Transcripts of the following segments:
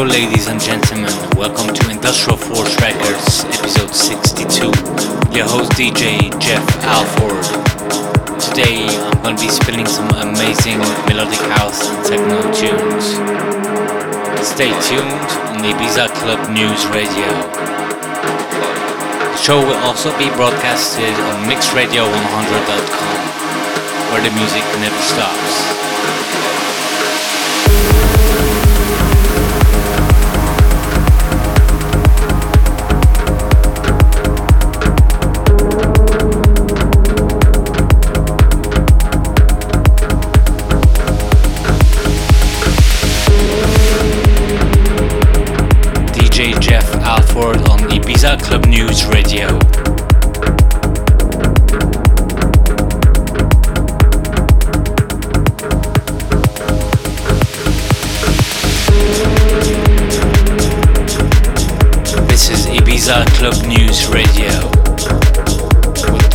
Hello, ladies and gentlemen. Welcome to Industrial Force Records, episode 62. Your host DJ Jeff Alford. Today, I'm going to be spinning some amazing melodic house and techno tunes. Stay tuned on the Ibiza Club News Radio. The show will also be broadcasted on mixradio100.com, where the music never stops.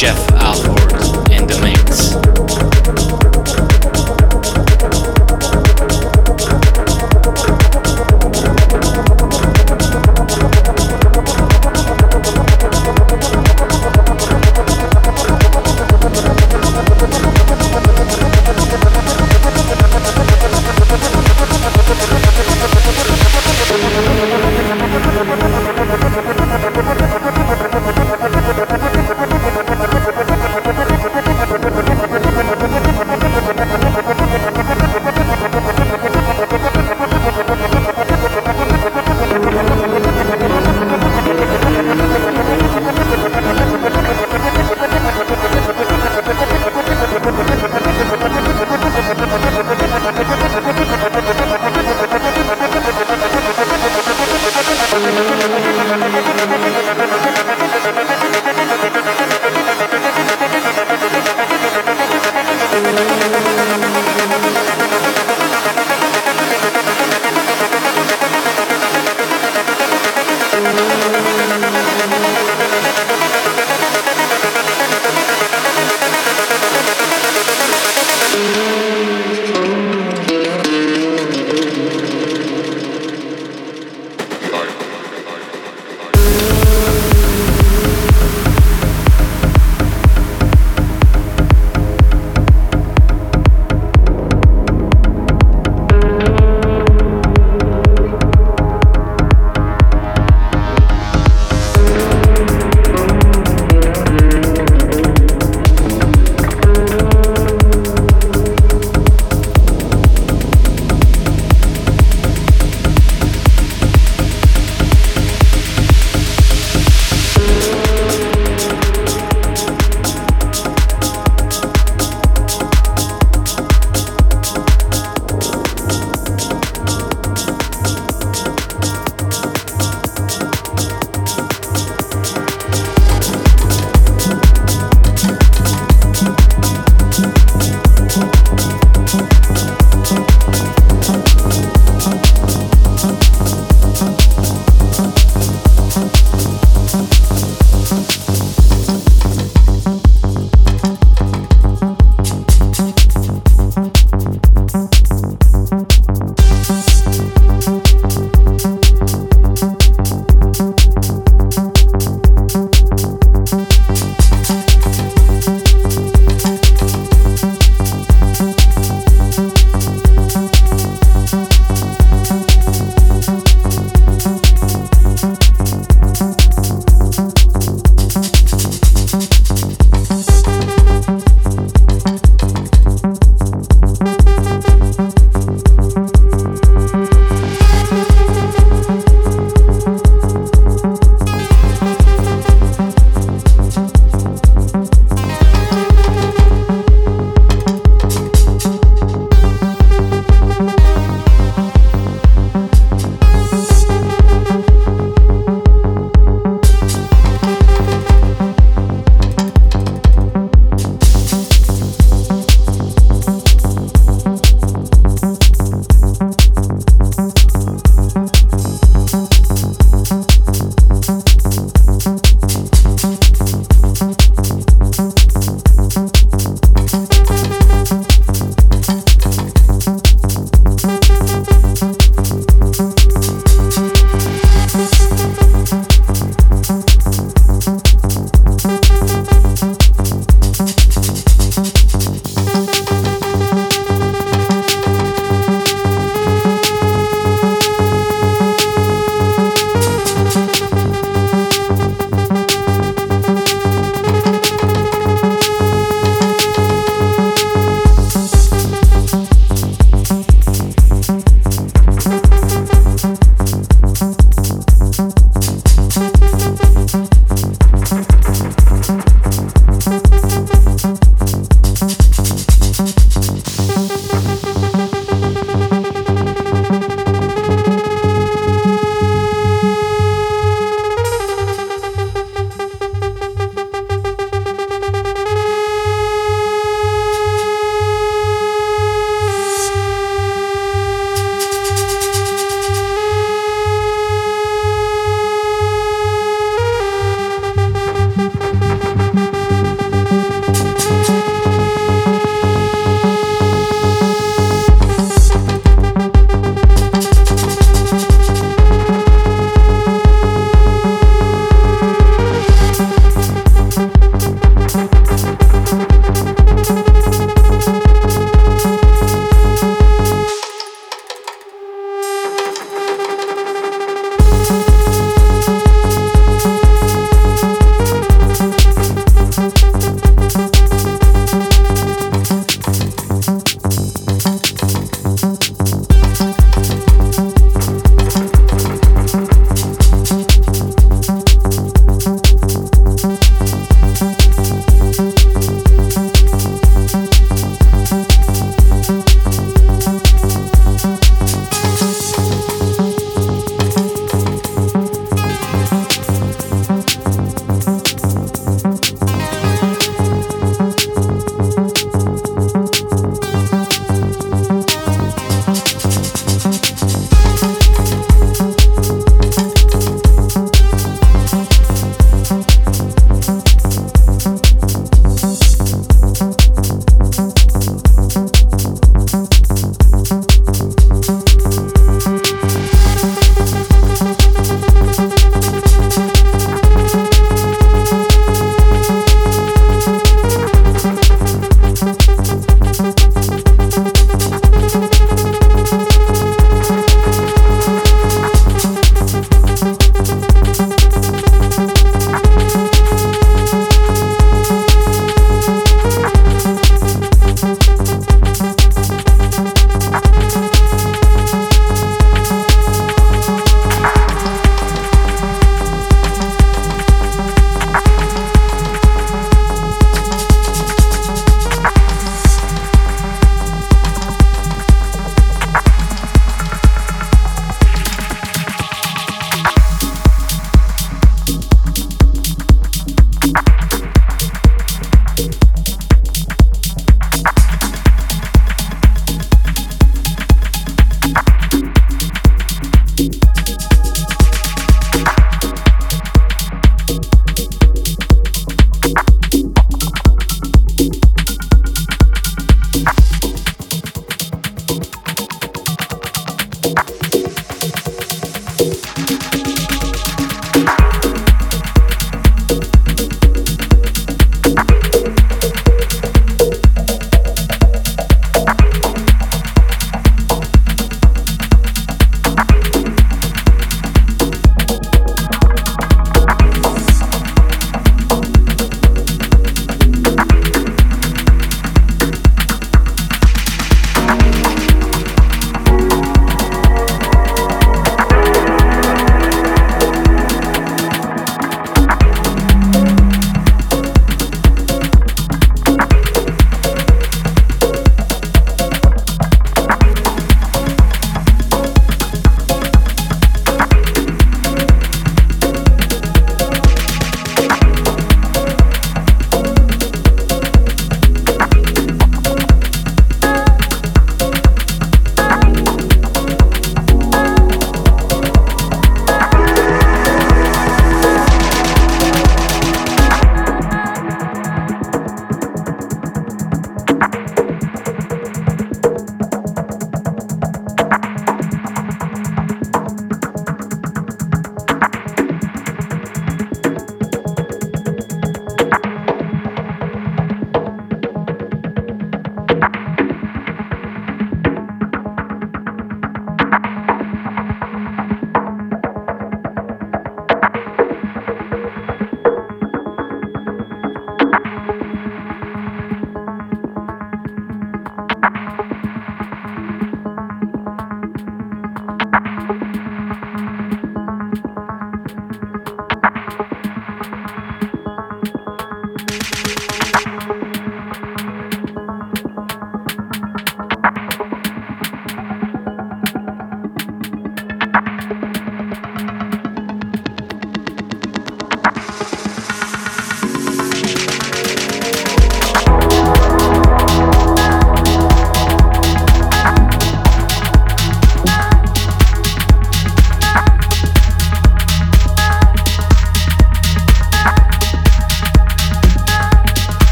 Jeff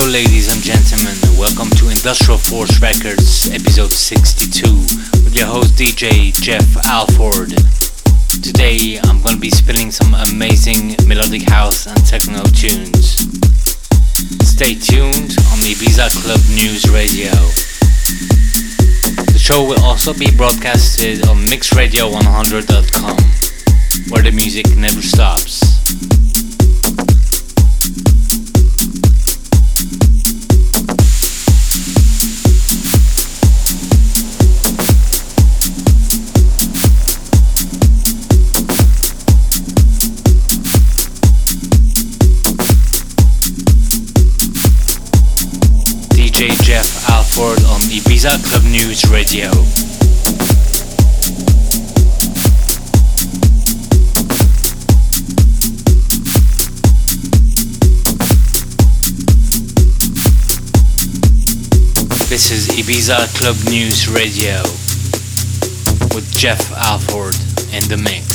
Hello, ladies and gentlemen. Welcome to Industrial Force Records, episode 62, with your host DJ Jeff Alford. Today, I'm gonna be spinning some amazing melodic house and techno tunes. Stay tuned on the Ibiza Club News Radio. The show will also be broadcasted on mixradio100.com, where the music never stops. Alford on Ibiza Club News Radio. This is Ibiza Club News Radio with Jeff Alford in the mix.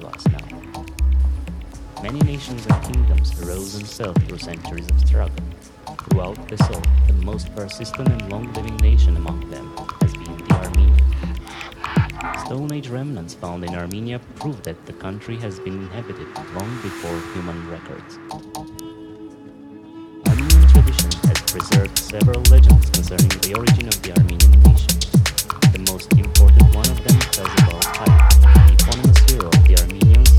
To us now. Many nations and kingdoms arose and fell through centuries of struggle. Throughout this all, the most persistent and long-living nation among them has been the Armenian. Stone Age remnants found in Armenia prove that the country has been inhabited long before human records. Armenian tradition has preserved several legends concerning the origin of the Armenian nation. The most important one of them tells about Hai, the eponymous hero of the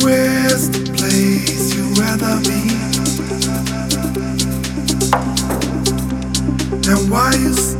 where's the place you'd rather be? And why you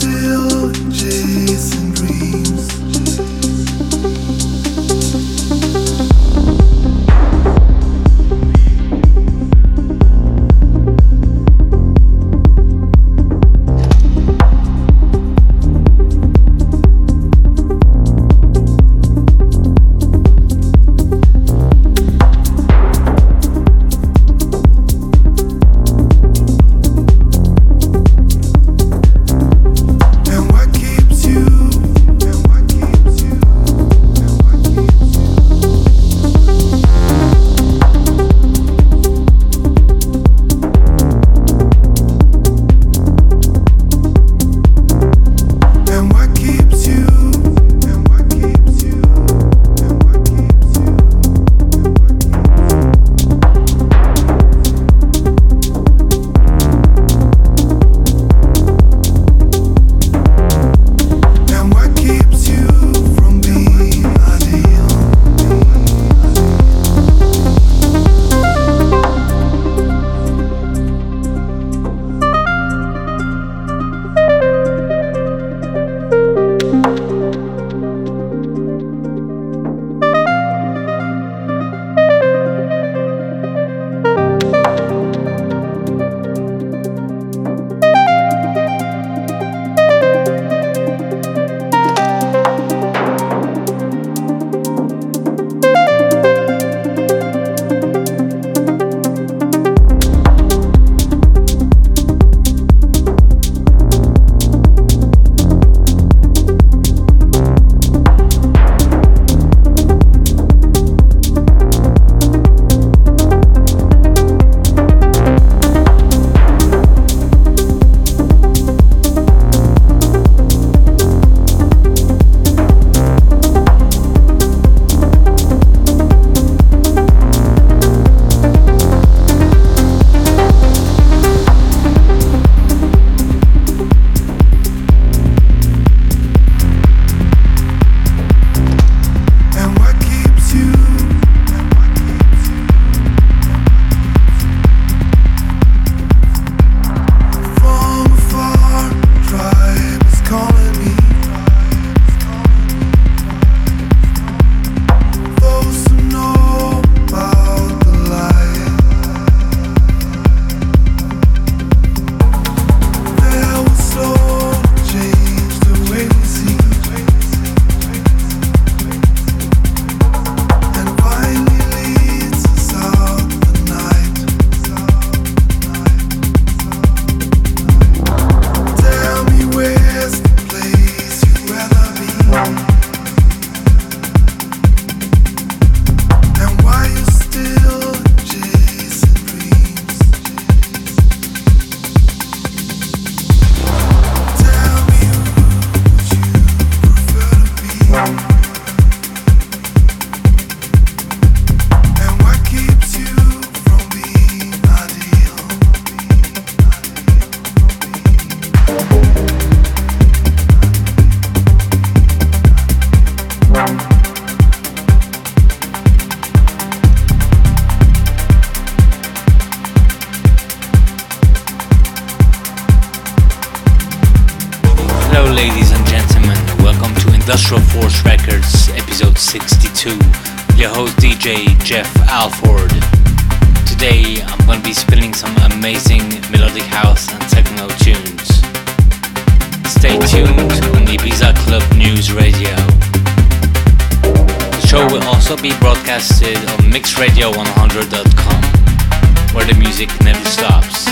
Industrial Force Records, episode 62. Your host DJ Jeff Alford. Today I'm going to be spinning some amazing melodic house and techno tunes. Stay tuned on the Ibiza Club News Radio. The show will also be broadcasted on mixradio100.com, where the music never stops.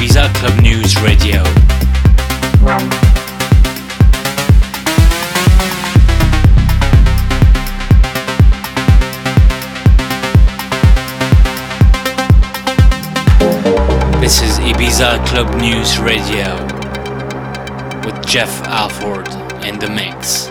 Ibiza Club News Radio. This is Ibiza Club News Radio with Jeff Alford in the mix.